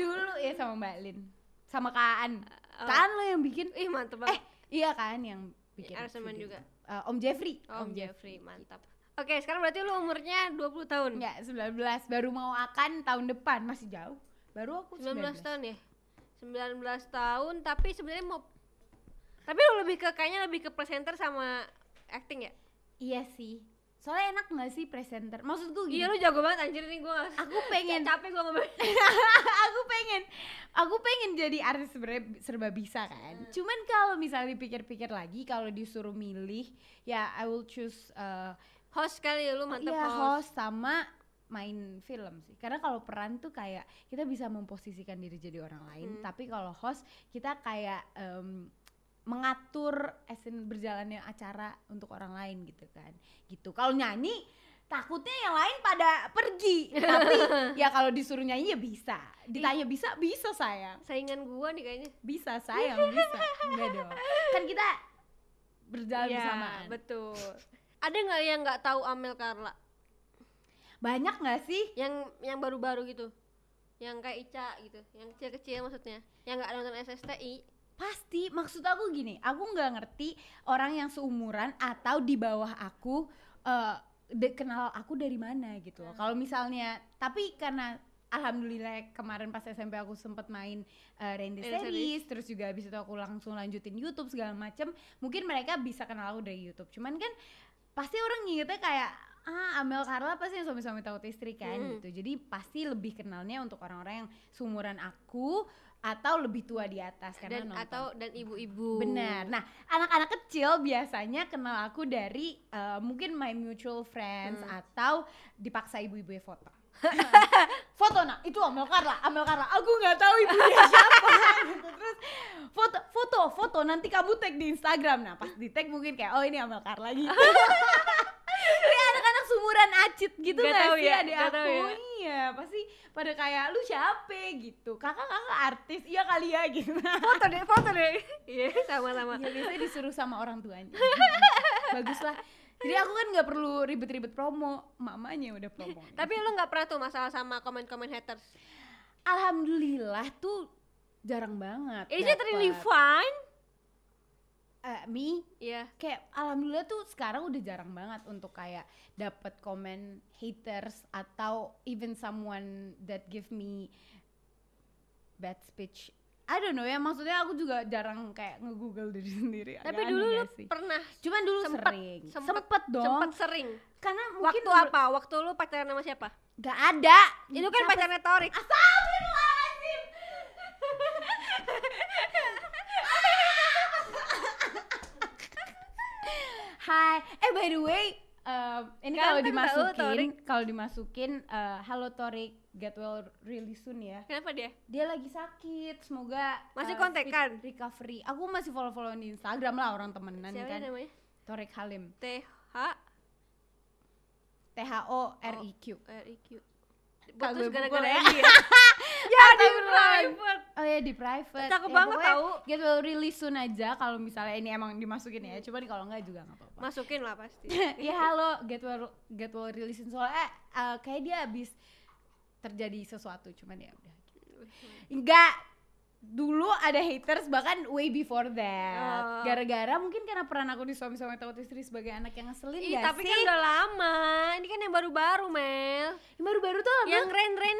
[SPEAKER 2] Dulu ya sama Mbak Lin sama Kaan
[SPEAKER 1] Oh.
[SPEAKER 2] Kaan lo yang bikin?
[SPEAKER 1] Ih mantep
[SPEAKER 2] eh
[SPEAKER 1] banget
[SPEAKER 2] iya kan yang bikin
[SPEAKER 1] Arseman juga.
[SPEAKER 2] Eh, Om Jeffrey.
[SPEAKER 1] Om Jeffrey. Mantap. Oke sekarang berarti lu umurnya 20 tahun?
[SPEAKER 2] Ya, 19 baru mau akan tahun depan masih jauh. Baru aku
[SPEAKER 1] 19
[SPEAKER 2] 19,
[SPEAKER 1] tahun ya? 19 tahun tapi sebenarnya mau tapi lu lebih ke kayaknya lebih ke presenter sama acting ya?
[SPEAKER 2] Iya sih. Soalnya enak gak sih presenter? Maksudku gini.
[SPEAKER 1] iya lu jago banget anjir nih gua
[SPEAKER 2] Aku pengen
[SPEAKER 1] capek gua ngomong
[SPEAKER 2] aku pengen aku pengen jadi artis sebenarnya serba bisa kan. Cuman kalau misalnya dipikir-pikir lagi kalau disuruh milih ya I will choose uh,
[SPEAKER 1] host kali ya lu mantep
[SPEAKER 2] ya,
[SPEAKER 1] host.
[SPEAKER 2] host sama main film sih. Karena kalau peran tuh kayak kita bisa memposisikan diri jadi orang lain,
[SPEAKER 1] Hmm.
[SPEAKER 2] tapi kalau host kita kayak em, mengatur esen berjalannya acara untuk orang lain gitu kan. Gitu. Kalau nyanyi takutnya yang lain pada pergi. tapi ya kalau disuruh nyanyi ya bisa. Ditanya bisa, bisa sayang.
[SPEAKER 1] saingan gua nih kayaknya
[SPEAKER 2] Bisa sayang, bisa. Enggak dong. Kan kita berjalan
[SPEAKER 1] Iya,
[SPEAKER 2] bersamaan.
[SPEAKER 1] betul ada nggak yang nggak tahu Amel Carla
[SPEAKER 2] Banyak nggak sih
[SPEAKER 1] yang yang baru-baru gitu yang kayak Ica gitu yang kecil-kecil maksudnya yang nggak nonton SSTI
[SPEAKER 2] Pasti, maksud aku gini, aku nggak ngerti orang yang seumuran atau di bawah aku eh de- kenal aku dari mana gitu loh. Kalau misalnya, tapi karena alhamdulillah kemarin pas SMP aku sempet main uh, Randy
[SPEAKER 1] Randy
[SPEAKER 2] Series, terus juga habis itu aku langsung lanjutin YouTube segala macem. Mungkin mereka bisa kenal aku dari YouTube. Cuman kan pasti orang ngingetnya kayak ah Amel Carla pasti yang suami-suami takut istri kan
[SPEAKER 1] Hmm.
[SPEAKER 2] gitu. Jadi pasti lebih kenalnya untuk orang-orang yang seumuran aku atau lebih tua di atas karena
[SPEAKER 1] dan
[SPEAKER 2] nonton.
[SPEAKER 1] atau dan ibu-ibu
[SPEAKER 2] Benar. Nah, anak-anak kecil biasanya kenal aku dari eh, mungkin my mutual friends
[SPEAKER 1] Hmm.
[SPEAKER 2] atau dipaksa ibu-ibu foto. foto nak itu Amel Carla, Amel Carla. Aku nggak tahu ibunya siapa gitu. Terus foto, foto, foto. Nanti kamu tag di Instagram. Nah, pas di tag mungkin kayak oh ini Amel Carla gitu. Sumuran acit gitu
[SPEAKER 1] Nggak
[SPEAKER 2] nggak
[SPEAKER 1] tahu
[SPEAKER 2] sih
[SPEAKER 1] ya,
[SPEAKER 2] adik aku?
[SPEAKER 1] ya.
[SPEAKER 2] Iya, pasti pada kayak lu siapa gitu. Kakak-kakak artis, iya kali ya gitu.
[SPEAKER 1] foto deh foto deh iya sama-sama
[SPEAKER 2] Ya biasanya disuruh sama orang tuanya. Bagus lah. Jadi aku kan nggak perlu ribet-ribet promo, mamanya udah promo.
[SPEAKER 1] tapi lu nggak pernah tuh masalah sama komen-komen haters
[SPEAKER 2] alhamdulillah tuh jarang banget.
[SPEAKER 1] is it really
[SPEAKER 2] dapet. Eh, me
[SPEAKER 1] iya
[SPEAKER 2] kayak alhamdulillah tuh sekarang udah jarang banget untuk kayak dapat komen haters atau even someone that give me bad speech. I don't know ya maksudnya aku juga jarang kayak nge-google diri sendiri. agak
[SPEAKER 1] tapi
[SPEAKER 2] aneh
[SPEAKER 1] dulu lu
[SPEAKER 2] sih?
[SPEAKER 1] pernah
[SPEAKER 2] Cuman dulu
[SPEAKER 1] sempet-
[SPEAKER 2] sering.
[SPEAKER 1] sempet-
[SPEAKER 2] Sempet, dong.
[SPEAKER 1] sempet sering
[SPEAKER 2] Karena mungkin
[SPEAKER 1] waktu apa waktu lu pacaran sama siapa
[SPEAKER 2] Gak ada.
[SPEAKER 1] itu kan pacarnya Torik
[SPEAKER 2] Astagfirullahaladzim. Hai, eh by the way, um, ini
[SPEAKER 1] Kan
[SPEAKER 2] kalau dimasukin, kalau dimasukin, uh, halo Torik, get well really soon ya.
[SPEAKER 1] kenapa dia
[SPEAKER 2] Dia lagi sakit, semoga
[SPEAKER 1] Masih
[SPEAKER 2] uh,
[SPEAKER 1] kontekan?
[SPEAKER 2] fit recovery. Aku masih follow follow di Instagram lah orang temenan
[SPEAKER 1] siapa
[SPEAKER 2] kan.
[SPEAKER 1] namanya
[SPEAKER 2] Torik Halim,
[SPEAKER 1] T H
[SPEAKER 2] T H O R I Q.
[SPEAKER 1] R I Q Terus
[SPEAKER 2] gue
[SPEAKER 1] gara-gara
[SPEAKER 2] pukul ya.
[SPEAKER 1] Ya di private
[SPEAKER 2] Oh ya di private.
[SPEAKER 1] Cakep
[SPEAKER 2] Ya,
[SPEAKER 1] banget tahu.
[SPEAKER 2] Get well really soon aja kalau misalnya ini emang dimasukin ya. Cuman kalau enggak juga nggak apa-apa.
[SPEAKER 1] masukin lah pasti
[SPEAKER 2] ya halo get well get well soon soalnya eh, kayak dia habis terjadi sesuatu cuman ya udah. Enggak dulu ada haters bahkan way before that.
[SPEAKER 1] Oh.
[SPEAKER 2] Gara-gara mungkin karena peran aku di suami-suami takut istri sebagai anak yang ngeselin
[SPEAKER 1] Ih,
[SPEAKER 2] gak
[SPEAKER 1] tapi
[SPEAKER 2] sih?
[SPEAKER 1] kan udah lama. Ini kan yang baru-baru, Mel.
[SPEAKER 2] Yang baru-baru tuh apa?
[SPEAKER 1] Yang Ren-Ren.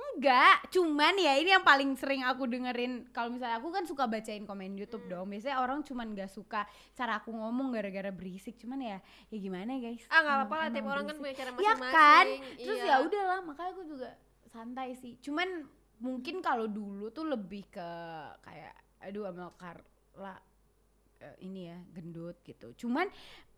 [SPEAKER 2] Enggak, cuman ya ini yang paling sering aku dengerin kalau misalnya aku kan suka bacain komen YouTube
[SPEAKER 1] Hmm.
[SPEAKER 2] dong. Biasanya orang cuman gak suka cara aku ngomong gara-gara berisik. Cuman ya ya gimana ya guys?
[SPEAKER 1] Ah, nggak apa-apa lah, tiap orang kan punya cara
[SPEAKER 2] Iya
[SPEAKER 1] masing-masing.
[SPEAKER 2] kan? Terus
[SPEAKER 1] Iya.
[SPEAKER 2] ya udahlah, makanya aku juga santai sih. Cuman mungkin kalau dulu tuh lebih ke kayak aduh Amel Carla eh, ini ya gendut gitu. Cuman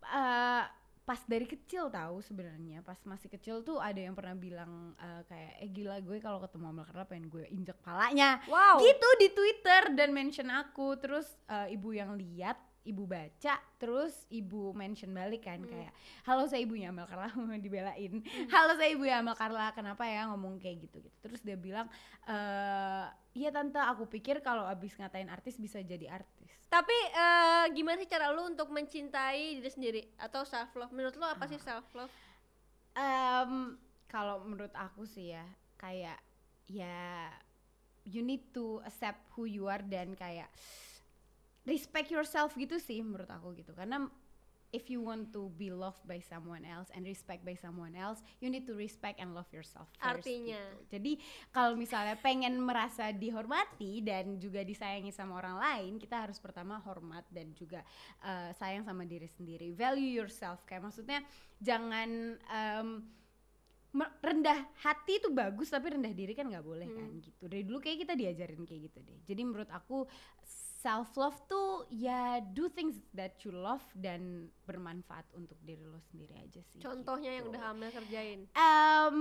[SPEAKER 2] eh, pas dari kecil tahu sebenarnya pas masih kecil tuh ada yang pernah bilang eh, kayak eh gila gue kalau ketemu Amel Carla pengen gue injek palanya
[SPEAKER 1] Wow.
[SPEAKER 2] gitu di Twitter dan mention aku terus eh, ibu yang lihat ibu baca terus ibu mention balik kan
[SPEAKER 1] Hmm.
[SPEAKER 2] kayak halo saya ibunya Amel Carla dibelain halo saya ibunya Amel Carla kenapa ya ngomong kayak gitu gitu terus dia bilang eh iya tante aku pikir kalau abis ngatain artis bisa jadi artis
[SPEAKER 1] Tapi eh, gimana sih cara lu untuk mencintai diri sendiri atau self love? Menurut lu apa sih
[SPEAKER 2] Ah.
[SPEAKER 1] self love?
[SPEAKER 2] Em, kalau menurut aku sih ya kayak ya you need to accept who you are dan kayak respect yourself gitu sih menurut aku gitu karena if you want to be loved by someone else and respect by someone else you need to respect and love yourself first
[SPEAKER 1] Artinya?
[SPEAKER 2] gitu. jadi kalau misalnya pengen merasa dihormati dan juga disayangi sama orang lain kita harus pertama hormat dan juga eh, sayang sama diri sendiri value yourself kayak maksudnya jangan me- rendah hati itu bagus tapi rendah diri kan nggak boleh kan
[SPEAKER 1] Hmm.
[SPEAKER 2] gitu dari dulu kayak kita diajarin kayak gitu deh jadi menurut aku self love tuh ya do things that you love dan bermanfaat untuk diri lo sendiri aja sih
[SPEAKER 1] Contohnya yang
[SPEAKER 2] gitu.
[SPEAKER 1] udah Amel kerjain.
[SPEAKER 2] Em,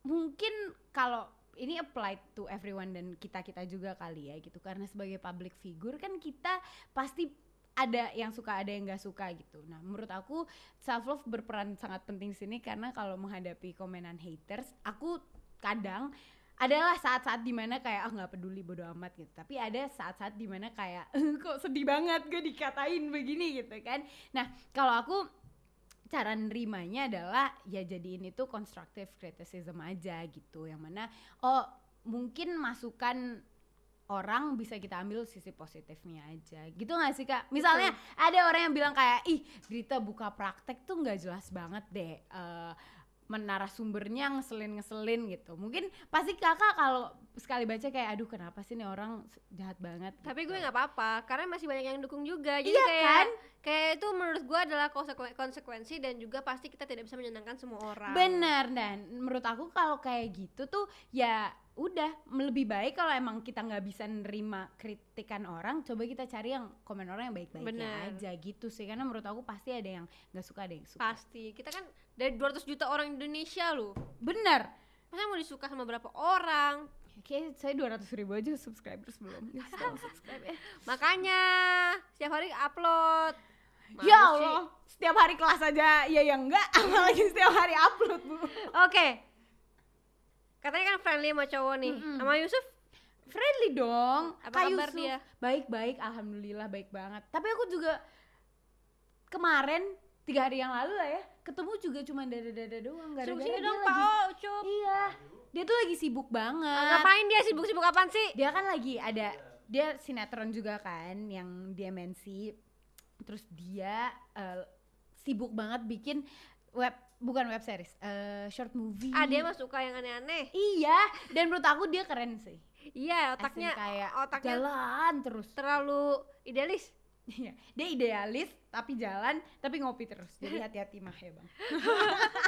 [SPEAKER 2] mungkin kalau ini apply to everyone dan kita kita juga kali ya gitu karena sebagai public figure kan kita pasti ada yang suka ada yang nggak suka gitu nah menurut aku self love berperan sangat penting sini karena kalau menghadapi komenan haters aku kadang adalah saat-saat di mana kayak ah nggak peduli bodo amat gitu. Tapi ada saat-saat di mana kayak kok sedih banget gue dikatain begini gitu kan. Nah kalau aku cara nerimanya adalah ya jadiin itu constructive criticism aja gitu. Yang mana oh mungkin masukan orang bisa kita ambil sisi positifnya aja. Gitu gak sih kak? Misalnya ada orang yang bilang kayak ih Grita buka praktek tuh nggak jelas banget deh Eh, menara sumbernya ngeselin-ngeselin gitu mungkin pasti kakak kalau sekali baca kayak aduh kenapa sih nih orang jahat banget
[SPEAKER 1] Tapi
[SPEAKER 2] gitu.
[SPEAKER 1] gue nggak apa-apa karena masih banyak yang dukung juga. Jadi
[SPEAKER 2] Iya
[SPEAKER 1] kayak
[SPEAKER 2] kan?
[SPEAKER 1] kayak itu menurut gue adalah konsekuen- konsekuensi dan juga pasti kita tidak bisa menyenangkan semua orang.
[SPEAKER 2] Bener dan menurut aku kalau kayak gitu tuh ya udah lebih baik kalau emang kita nggak bisa nerima kritikan orang coba kita cari yang komen orang yang baik-baiknya
[SPEAKER 1] Bener.
[SPEAKER 2] aja gitu sih karena menurut aku pasti ada yang nggak suka ada yang suka
[SPEAKER 1] Pasti. Kita kan dari 200 juta orang Indonesia loh.
[SPEAKER 2] bener
[SPEAKER 1] Masa mau disuka sama berapa orang?
[SPEAKER 2] Kayak saya 200 ribu aja subscribers belum subscribe ya
[SPEAKER 1] Makanya setiap hari upload.
[SPEAKER 2] Ya
[SPEAKER 1] Males sih.
[SPEAKER 2] Allah setiap hari kelas aja ya ya enggak apalagi setiap hari upload bu
[SPEAKER 1] Oke. Katanya kan friendly sama cowok nih.
[SPEAKER 2] Mm-mm.
[SPEAKER 1] Sama Yusuf
[SPEAKER 2] friendly dong
[SPEAKER 1] Apa
[SPEAKER 2] Kak
[SPEAKER 1] kabar
[SPEAKER 2] Yusuf.
[SPEAKER 1] dia?
[SPEAKER 2] baik-baik alhamdulillah baik banget tapi aku juga kemarin tiga hari yang lalu lah ya ketemu juga cuma dada-dada doang gara-gara
[SPEAKER 1] sini
[SPEAKER 2] dia
[SPEAKER 1] dong
[SPEAKER 2] lagi
[SPEAKER 1] Pak Ocup.
[SPEAKER 2] iya dia tuh lagi sibuk banget
[SPEAKER 1] Ah, Ngapain dia sibuk-sibuk apaan sih?
[SPEAKER 2] dia kan lagi ada dia sinetron juga kan yang di MNC terus dia eh, sibuk banget bikin web bukan web series eh, short movie
[SPEAKER 1] Ah dia mah suka yang aneh-aneh.
[SPEAKER 2] iya dan menurut aku dia keren sih
[SPEAKER 1] Iya, otaknya
[SPEAKER 2] kayak
[SPEAKER 1] otaknya
[SPEAKER 2] jalan terus
[SPEAKER 1] terlalu idealis.
[SPEAKER 2] Iya, dia idealis tapi jalan tapi ngopi terus. Jadi hati-hati mah ya bang.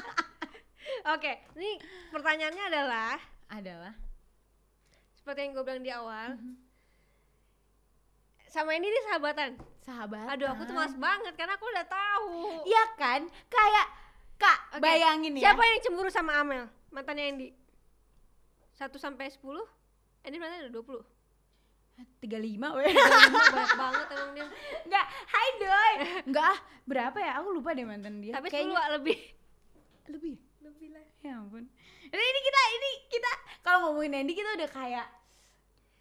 [SPEAKER 1] Oke, ini pertanyaannya adalah
[SPEAKER 2] Adalah
[SPEAKER 1] seperti yang gue bilang di awal.
[SPEAKER 2] Mhm.
[SPEAKER 1] Sama ini nih sahabatan.
[SPEAKER 2] sahabat.
[SPEAKER 1] Aduh, aku tuh males banget karena aku udah tahu.
[SPEAKER 2] Iya kan? Kayak kak
[SPEAKER 1] Oke,
[SPEAKER 2] bayangin ya.
[SPEAKER 1] Siapa yang cemburu sama Amel? Mantannya Andy. 1 sampai 10? Andy mantannya udah 20.
[SPEAKER 2] 35 weh.
[SPEAKER 1] Banyak banget emang dia.
[SPEAKER 2] Enggak, hai doi. Enggak ah, berapa ya? Aku lupa deh mantan dia.
[SPEAKER 1] Tapi 10
[SPEAKER 2] Kayaknya
[SPEAKER 1] lebih.
[SPEAKER 2] lebih.
[SPEAKER 1] Lebih lah.
[SPEAKER 2] Ya ampun. Ini, ini kita ini kita kalau ngomongin Andy kita udah kayak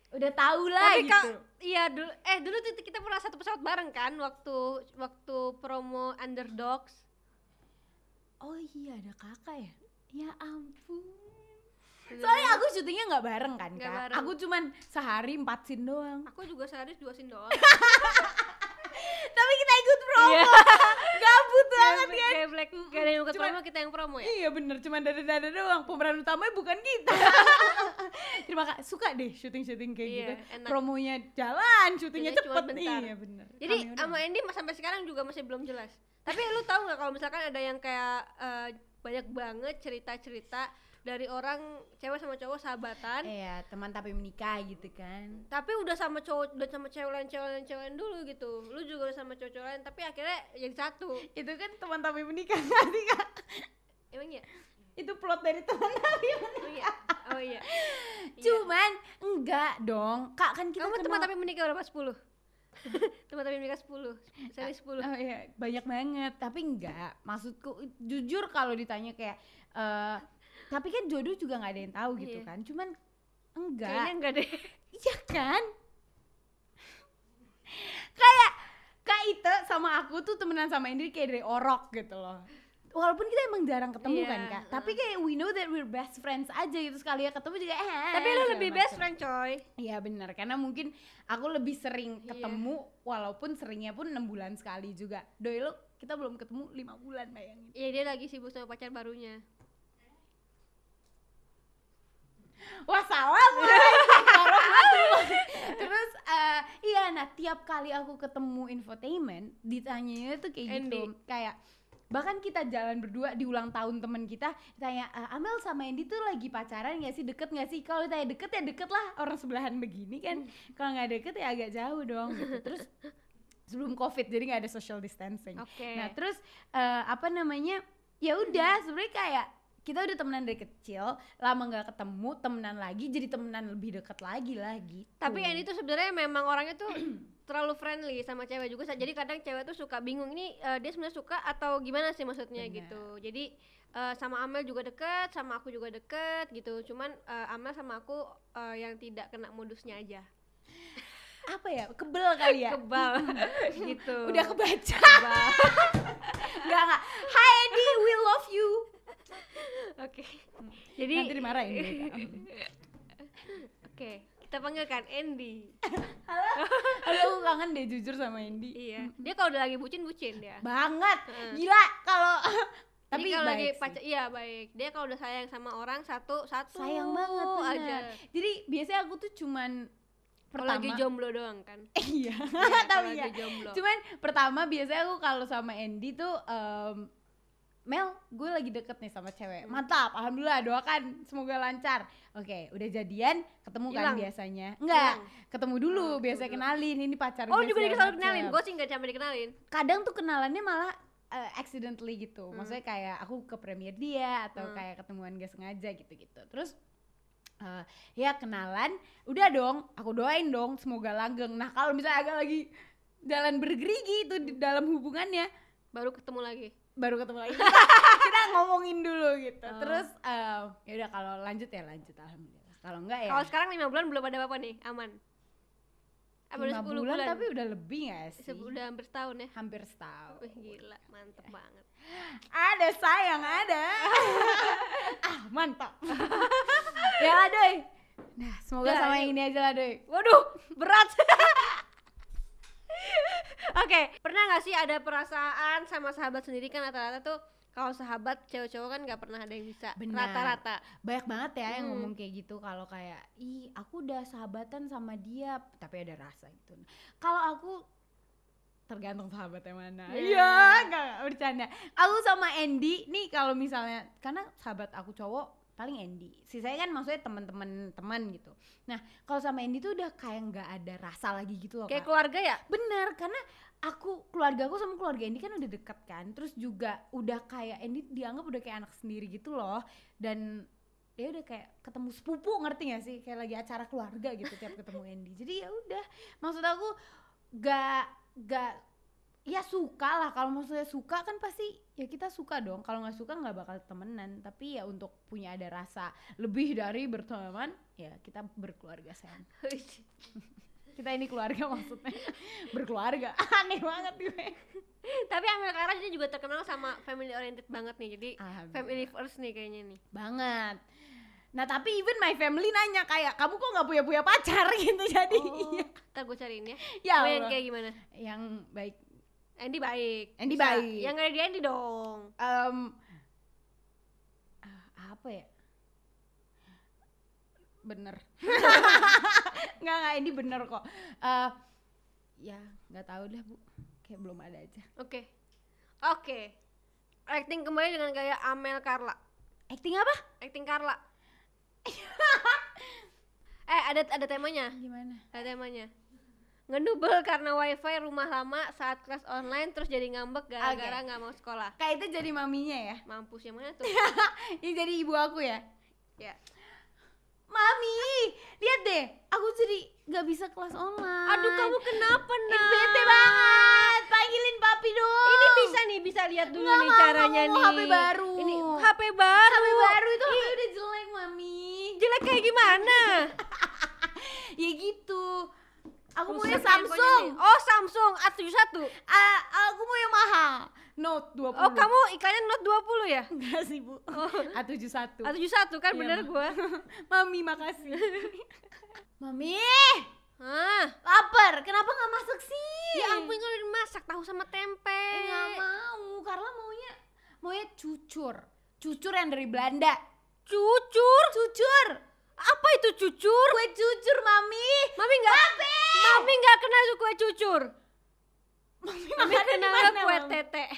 [SPEAKER 2] udah tahu lah
[SPEAKER 1] Tapi
[SPEAKER 2] gitu.
[SPEAKER 1] kak, iya dulu eh dulu tuh kita pernah satu pesawat bareng kan waktu waktu promo Underdogs.
[SPEAKER 2] Oh iya ada kakak ya? Ya ampun. Soalnya aku syutingnya nggak bareng kan
[SPEAKER 1] Nggak
[SPEAKER 2] kak
[SPEAKER 1] bareng.
[SPEAKER 2] aku cuman sehari empat scene doang
[SPEAKER 1] Aku juga sehari dua scene doang.
[SPEAKER 2] tapi kita ikut promo
[SPEAKER 1] Iya.
[SPEAKER 2] gabut banget
[SPEAKER 1] Kayak
[SPEAKER 2] kan
[SPEAKER 1] kayak Black, gak ada yang ikut promo, kita yang promo ya.
[SPEAKER 2] Iya bener, cuma dada-dada doang. Pemeran utamanya bukan kita. Terima kasih. Suka deh syuting-syuting kayak
[SPEAKER 1] Iya,
[SPEAKER 2] gitu.
[SPEAKER 1] enak.
[SPEAKER 2] Promonya jalan, syutingnya cepet. Iya bener.
[SPEAKER 1] Jadi sama. Andy sampai sekarang juga masih belum jelas. Tapi lu tahu nggak kalau misalkan ada yang kayak eh, banyak banget cerita-cerita dari orang cewek sama cowok sahabatan,
[SPEAKER 2] Iya, teman tapi menikah gitu kan.
[SPEAKER 1] tapi udah sama cowok udah sama cewek lain cewek lain cewek lain dulu gitu. Lu juga udah sama cowok cowok lain, tapi akhirnya jadi satu.
[SPEAKER 2] Itu kan teman tapi menikah sih kak?
[SPEAKER 1] Emang ya?
[SPEAKER 2] Itu plot dari teman tapi menikah.
[SPEAKER 1] Oh iya. Oh iya. Iya.
[SPEAKER 2] Cuman enggak dong. Kak kan kita
[SPEAKER 1] Kamu
[SPEAKER 2] kenal.
[SPEAKER 1] teman tapi menikah berapa? 10? Teman tapi menikah 10. Seri 10.
[SPEAKER 2] Oh iya, banyak banget. Tapi enggak. Maksudku jujur kalau ditanya kayak eh tapi kan jodoh juga nggak ada yang tahu gitu
[SPEAKER 1] Iya.
[SPEAKER 2] kan. Cuman enggak.
[SPEAKER 1] Kayaknya enggak deh.
[SPEAKER 2] Iya kan? kayak Kak Ite sama aku tuh temenan sama Indri kayak dari orok gitu loh. Walaupun kita emang jarang ketemu
[SPEAKER 1] Iya,
[SPEAKER 2] kan kak, tapi kayak we know that we're best friends aja gitu sekali ya ketemu juga eh.
[SPEAKER 1] tapi lu lebih
[SPEAKER 2] macem.
[SPEAKER 1] best friend coy.
[SPEAKER 2] Iya benar, karena mungkin aku lebih sering
[SPEAKER 1] Iya.
[SPEAKER 2] ketemu walaupun seringnya pun enam bulan sekali juga. Doi lu kita belum ketemu lima bulan bayangin.
[SPEAKER 1] Iya dia lagi sibuk sama pacar barunya.
[SPEAKER 2] Wah warahmatullahi Terus eh, iya nah tiap kali aku ketemu infotainment ditanyanya tuh kayak gitu
[SPEAKER 1] Andy.
[SPEAKER 2] kayak bahkan kita jalan berdua di ulang tahun temen kita tanya "Eh, Amel sama Andy tuh lagi pacaran gak sih? Deket gak sih? Kalau tanya deket ya deket lah orang sebelahan begini kan. Kalau nggak deket ya agak jauh dong gitu. Terus sebelum covid jadi nggak ada social distancing.
[SPEAKER 1] Oke.
[SPEAKER 2] Nah terus eh, apa namanya ya udah sebenarnya kayak kita udah temenan dari kecil lama nggak ketemu temenan lagi jadi temenan lebih dekat lagi lah gitu.
[SPEAKER 1] Tapi Andy tuh sebenarnya memang orangnya tuh terlalu friendly sama cewek juga. Jadi kadang cewek tuh suka bingung ini eh, dia sebenarnya suka atau gimana sih maksudnya
[SPEAKER 2] Benar.
[SPEAKER 1] gitu. Jadi eh, sama Amel juga deket, sama aku juga deket gitu. Cuman eh, Amel sama aku eh, yang tidak kena modusnya aja.
[SPEAKER 2] apa ya kebel kali ya.
[SPEAKER 1] Kebal gitu.
[SPEAKER 2] Udah kebaca.
[SPEAKER 1] kebal.
[SPEAKER 2] Enggak enggak. Hi Edi, we love you.
[SPEAKER 1] Oke. Jadi
[SPEAKER 2] Nanti dimarahin mereka.
[SPEAKER 1] Oke, kita panggilkan Andy.
[SPEAKER 2] Halo, halo aku kangen deh jujur sama Indi.
[SPEAKER 1] iya. Dia kalau udah lagi bucin bucin dia.
[SPEAKER 2] Banget.
[SPEAKER 1] Heeh.
[SPEAKER 2] Gila kalau tapi
[SPEAKER 1] Jadi kalau lagi pacar iya baik. Dia kalau udah sayang sama orang satu satu
[SPEAKER 2] sayang banget bener.
[SPEAKER 1] aja.
[SPEAKER 2] Jadi biasanya aku tuh cuman pertama
[SPEAKER 1] lagi jomblo doang kan.
[SPEAKER 2] iya,
[SPEAKER 1] Iya,
[SPEAKER 2] tapi ya.
[SPEAKER 1] jomblo.
[SPEAKER 2] Cuman pertama biasanya aku kalau sama Andy tuh em, Mel, gue lagi deket nih sama cewek.
[SPEAKER 1] Hmm.
[SPEAKER 2] Mantap, alhamdulillah doakan semoga lancar. Oke, udah jadian, ketemu kan
[SPEAKER 1] Hilang.
[SPEAKER 2] biasanya. Enggak, ketemu dulu,
[SPEAKER 1] Oh,
[SPEAKER 2] biasa
[SPEAKER 1] ketemu dulu.
[SPEAKER 2] kenalin ini pacar
[SPEAKER 1] Oh juga
[SPEAKER 2] macem.
[SPEAKER 1] kenalin. Gue sih nggak sampai dikenalin.
[SPEAKER 2] Kadang tuh kenalannya malah eh, accidentally gitu.
[SPEAKER 1] Hmm.
[SPEAKER 2] Maksudnya kayak aku ke premier dia atau
[SPEAKER 1] Hmm.
[SPEAKER 2] kayak ketemuan gak sengaja gitu-gitu. Terus eh, ya kenalan, udah dong, aku doain dong semoga langgeng. Nah kalau misalnya agak lagi jalan bergerigi itu di dalam hubungannya,
[SPEAKER 1] Baru ketemu lagi.
[SPEAKER 2] Baru ketemu lagi. kita ngomongin dulu gitu.
[SPEAKER 1] Oh.
[SPEAKER 2] Terus eh, ya udah kalau lanjut ya lanjut alhamdulillah. Kalau enggak ya
[SPEAKER 1] Kalau sekarang lima bulan belum ada apa-apa nih, aman. Apa udah
[SPEAKER 2] lima
[SPEAKER 1] 10
[SPEAKER 2] bulan,
[SPEAKER 1] bulan?
[SPEAKER 2] tapi udah lebih gak sih?
[SPEAKER 1] Udah hampir setahun ya.
[SPEAKER 2] Hampir setahun.
[SPEAKER 1] Wih gila, mantep banget.
[SPEAKER 2] Ada sayang ada. ah mantap. ya lah doi. Nah semoga sama yang ini aja lah doi.
[SPEAKER 1] Waduh, berat. Oke, pernah gak sih ada perasaan sama sahabat sendiri kan rata-rata tuh kalau sahabat cewek-cowok kan nggak pernah ada yang bisa rata-rata.
[SPEAKER 2] Banyak banget ya yang
[SPEAKER 1] Hmm.
[SPEAKER 2] ngomong kayak gitu kalau kayak ih aku udah sahabatan sama dia tapi ada rasa gitu. Kalau aku tergantung sahabatnya mana.
[SPEAKER 1] Iya.
[SPEAKER 2] Iya, enggak bercanda. Aku sama Andy nih kalau misalnya karena sahabat aku cowok paling Andy. Sisanya kan maksudnya teman-teman teman gitu. Nah, kalau sama Andy tuh udah kayak nggak ada rasa lagi gitu loh.
[SPEAKER 1] Kayak
[SPEAKER 2] Kak.
[SPEAKER 1] keluarga ya?
[SPEAKER 2] Bener, karena aku keluarga aku sama keluarga Andy kan udah deket kan, terus juga udah kayak Andy dianggap udah kayak anak sendiri gitu loh, dan ya udah kayak ketemu sepupu ngerti gak sih kayak lagi acara keluarga gitu tiap ketemu Andy jadi ya udah maksud aku gak gak ya suka lah kalau maksudnya suka kan pasti ya kita suka dong kalau nggak suka nggak bakal temenan tapi ya untuk punya ada rasa lebih dari berteman ya kita berkeluarga sayang kita ini keluarga maksudnya berkeluarga aneh banget gue
[SPEAKER 1] Tapi Amel Karas dia juga terkenal sama family oriented banget nih. Jadi family first nih kayaknya nih.
[SPEAKER 2] banget Nah tapi even my family nanya kayak kamu kok nggak punya punya pacar gitu jadi
[SPEAKER 1] Oh,
[SPEAKER 2] iya.
[SPEAKER 1] ntar gue cariin ya.
[SPEAKER 2] Ya
[SPEAKER 1] yang kayak gimana?
[SPEAKER 2] Yang baik.
[SPEAKER 1] Andy baik.
[SPEAKER 2] Andy
[SPEAKER 1] Bisa.
[SPEAKER 2] baik.
[SPEAKER 1] Yang ada di Andy dong.
[SPEAKER 2] Ah, apa ya? Bener. nggak nggak ini bener kok. Eh, ya nggak tahu dah bu. Kayak belum ada aja.
[SPEAKER 1] Oke. Oke. Acting kembali dengan gaya Amel Carla.
[SPEAKER 2] Acting apa?
[SPEAKER 1] Acting Carla. eh ada ada temanya.
[SPEAKER 2] Gimana?
[SPEAKER 1] Ada temanya. Ngedubel karena wifi rumah lama saat kelas online terus jadi ngambek gara-gara nggak mau sekolah.
[SPEAKER 2] Kayak itu jadi maminya ya?
[SPEAKER 1] Mampus yang mana tuh?
[SPEAKER 2] Ini jadi ibu aku ya?
[SPEAKER 1] ya.
[SPEAKER 2] Mami, lihat deh, aku jadi nggak bisa kelas online.
[SPEAKER 1] Aduh kamu kenapa
[SPEAKER 2] Eh,
[SPEAKER 1] nak?
[SPEAKER 2] bete banget. Panggilin papi dong.
[SPEAKER 1] Ini bisa nih bisa lihat dulu
[SPEAKER 2] Nggak
[SPEAKER 1] nih
[SPEAKER 2] mau,
[SPEAKER 1] caranya
[SPEAKER 2] mau
[SPEAKER 1] nih.
[SPEAKER 2] HP baru.
[SPEAKER 1] Ini HP baru.
[SPEAKER 2] HP baru itu HP udah jelek mami.
[SPEAKER 1] Jelek kayak gimana?
[SPEAKER 2] Ya gitu. Aku maunya
[SPEAKER 1] handphonenya
[SPEAKER 2] Samsung.
[SPEAKER 1] Oh Samsung A71.
[SPEAKER 2] Ah, aku mau yang mahal. Note 20.
[SPEAKER 1] Oh kamu iklannya Note 20 ya?
[SPEAKER 2] enggak sih, Bu. A71.
[SPEAKER 1] A71 kan
[SPEAKER 2] Iya,
[SPEAKER 1] bener gua.
[SPEAKER 2] Mami, makasih. Mami,
[SPEAKER 1] Hah?
[SPEAKER 2] lapar. Kenapa nggak masak sih?
[SPEAKER 1] Ya ampun kalau dimasak tahu sama tempe.
[SPEAKER 2] Eh, nggak mau. Karla maunya maunya cucur. Cucur yang dari Belanda.
[SPEAKER 1] Cucur?
[SPEAKER 2] Cucur.
[SPEAKER 1] Apa itu cucur?
[SPEAKER 2] Kue cucur, Mami.
[SPEAKER 1] Mami nggak Mami nggak kenal tuh kue cucur.
[SPEAKER 2] Mami,
[SPEAKER 1] Mami
[SPEAKER 2] mana,
[SPEAKER 1] kue
[SPEAKER 2] Mami?
[SPEAKER 1] tete.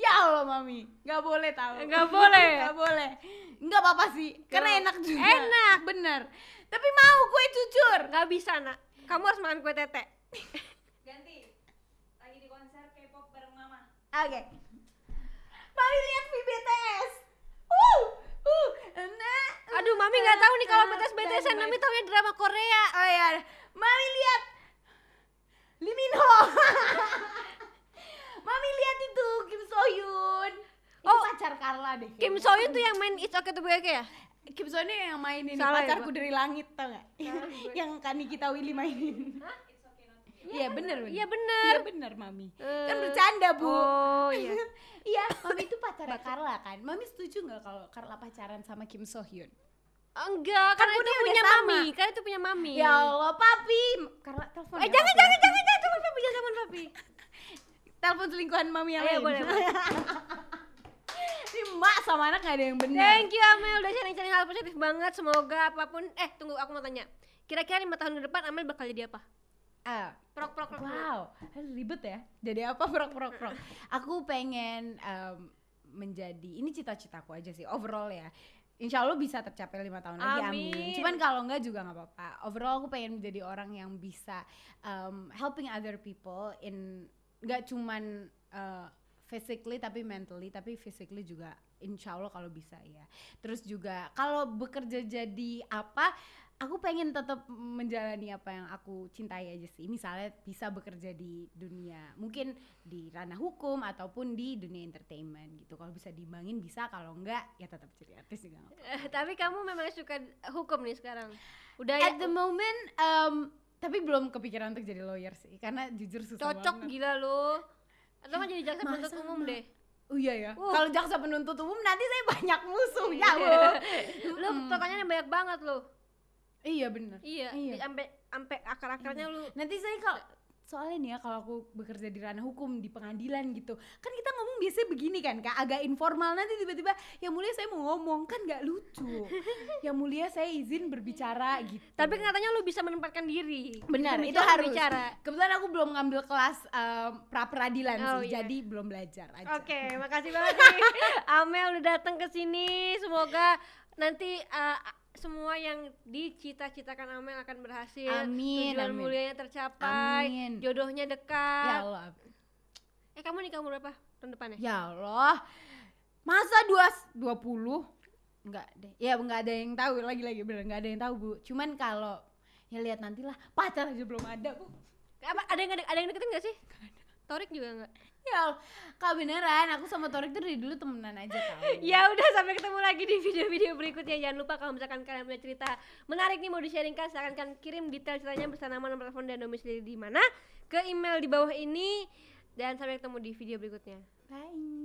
[SPEAKER 2] Ya Allah, Mami. Nggak boleh tahu.
[SPEAKER 1] Nggak boleh.
[SPEAKER 2] Nggak boleh. Nggak apa-apa sih. Karena enak juga.
[SPEAKER 1] Enak.
[SPEAKER 2] Bener. Tapi mau kue cucur.
[SPEAKER 1] Nggak bisa nak. Kamu harus makan kue tete.
[SPEAKER 3] Ganti. Lagi di konser K-pop bareng Mama.
[SPEAKER 2] Oke. Mami lihat VBTS. Uh, uh, nah.
[SPEAKER 1] Aduh, Mami nggak tahu nih kalau BTS BTSan. Mami taunya drama Korea.
[SPEAKER 2] Oh iya, Mami lihat Lee Min Ho. Mami lihat itu Kim So Hyun. Itu
[SPEAKER 1] Oh.
[SPEAKER 2] pacar Carla deh.
[SPEAKER 1] Kim. So Hyun tuh yang main It's Okay to Be Okay ya?
[SPEAKER 2] Kim So Hyun yang main ini
[SPEAKER 1] Salah ya,
[SPEAKER 2] pacarku
[SPEAKER 1] gua.
[SPEAKER 2] dari langit tau gak?
[SPEAKER 1] Gue.
[SPEAKER 2] yang Kani kita Willy mainin. Iya bener bener.
[SPEAKER 1] Iya bener.
[SPEAKER 2] Iya bener Mami.
[SPEAKER 1] Eh.
[SPEAKER 2] Kan bercanda bu.
[SPEAKER 1] Oh iya.
[SPEAKER 2] Iya, Mami itu pacarnya Carla kan. Mami setuju nggak kalau Carla pacaran sama Kim So Hyun?
[SPEAKER 1] Enggak, karena itu punya
[SPEAKER 2] sama.
[SPEAKER 1] mami. Karena itu punya mami.
[SPEAKER 2] Ya Allah, papi. Carla telepon.
[SPEAKER 1] Eh
[SPEAKER 2] ya,
[SPEAKER 1] jangan jangan jangan jangan telepon papi jangan telepon papi.
[SPEAKER 2] Telepon selingkuhan mami yang
[SPEAKER 1] Ayo,
[SPEAKER 2] lain.
[SPEAKER 1] boleh, boleh.
[SPEAKER 2] Ini emak sama anak gak ada yang benar.
[SPEAKER 1] Thank you Amel udah sharing-sharing hal positif banget. Semoga apa pun eh tunggu aku mau tanya. Kira-kira lima tahun ke depan Amel bakal jadi apa?
[SPEAKER 2] Ah,
[SPEAKER 1] Prok prok prok.
[SPEAKER 2] wow, ribet ya. Jadi apa prok prok prok. Aku pengen em, menjadi ini cita-citaku aja sih overall ya. Insya Allah bisa tercapai lima tahun lagi, amin.
[SPEAKER 1] Amin.
[SPEAKER 2] Cuman kalau enggak juga nggak apa-apa. Overall aku pengen menjadi orang yang bisa em, helping other people in nggak cuman eh, physically tapi mentally tapi physically juga insya Allah kalau bisa ya. Terus juga kalau bekerja jadi apa aku pengen tetap menjalani apa yang aku cintai aja sih. Misalnya bisa bekerja di dunia mungkin di ranah hukum ataupun di dunia entertainment gitu. Kalau bisa diimbangin bisa, kalau enggak ya tetap jadi artis juga. nggak apa-apa.
[SPEAKER 1] Eh, tapi kamu memang suka hukum nih sekarang. Udah ya
[SPEAKER 2] At the moment um, tapi belum kepikiran untuk jadi lawyer sih karena jujur susah
[SPEAKER 1] cocok
[SPEAKER 2] banget.
[SPEAKER 1] gila lo. Atau kan jadi jaksa penuntut umum deh.
[SPEAKER 2] Oh iya ya.
[SPEAKER 1] Uh.
[SPEAKER 2] Kalau jaksa penuntut umum nanti saya banyak musuh ya, Bu.
[SPEAKER 1] Lu pertanyaannya banyak banget lo.
[SPEAKER 2] Iya bener.
[SPEAKER 1] Iya,
[SPEAKER 2] Iya.
[SPEAKER 1] sampai sampai akar-akarnya lu.
[SPEAKER 2] Nanti saya kalau soalnya nih ya kalau aku bekerja di ranah hukum di pengadilan gitu kan kita ngomong biasanya begini kan kak agak informal. Nanti tiba-tiba yang mulia saya mau ngomong kan nggak lucu. Yang mulia saya izin berbicara gitu.
[SPEAKER 1] Tapi katanya lu bisa menempatkan diri.
[SPEAKER 2] Benar itu harus.
[SPEAKER 1] bicara
[SPEAKER 2] kebetulan aku belum ngambil kelas pra peradilan
[SPEAKER 1] Oh,
[SPEAKER 2] sih
[SPEAKER 1] iya.
[SPEAKER 2] jadi belum belajar aja.
[SPEAKER 1] Oke, makasih banget nih. Amel udah datang ke sini. Semoga nanti uh, semua yang dicita-citakan Amel akan berhasil.
[SPEAKER 2] Amin,
[SPEAKER 1] Tujuan
[SPEAKER 2] amin.
[SPEAKER 1] mulianya tercapai.
[SPEAKER 2] Amin.
[SPEAKER 1] Jodohnya
[SPEAKER 2] ya
[SPEAKER 1] dekat.
[SPEAKER 2] Allah
[SPEAKER 1] Eh, kamu nikah umur berapa? Tahun depannya?
[SPEAKER 2] ya Allah masa dua dua puluh nggak deh ya nggak ada yang tahu lagi-lagi bener nggak ada yang tahu bu cuman kalau ya lihat nantilah pacar aja belum ada bu
[SPEAKER 1] Apa ada yang ada yang deketin gak sih? Torik juga enggak?
[SPEAKER 2] Allah, kak beneran aku sama Torik tuh dari dulu temenan aja tau
[SPEAKER 1] Ya udah sampai ketemu lagi di video-video berikutnya. Jangan lupa kalau misalkan kalian punya cerita menarik nih mau di-sharingkan silahkan kalian kirim detail ceritanya beserta nama, nomor telepon dan domisili di mana ke email di bawah ini dan sampai ketemu di video berikutnya.
[SPEAKER 2] bye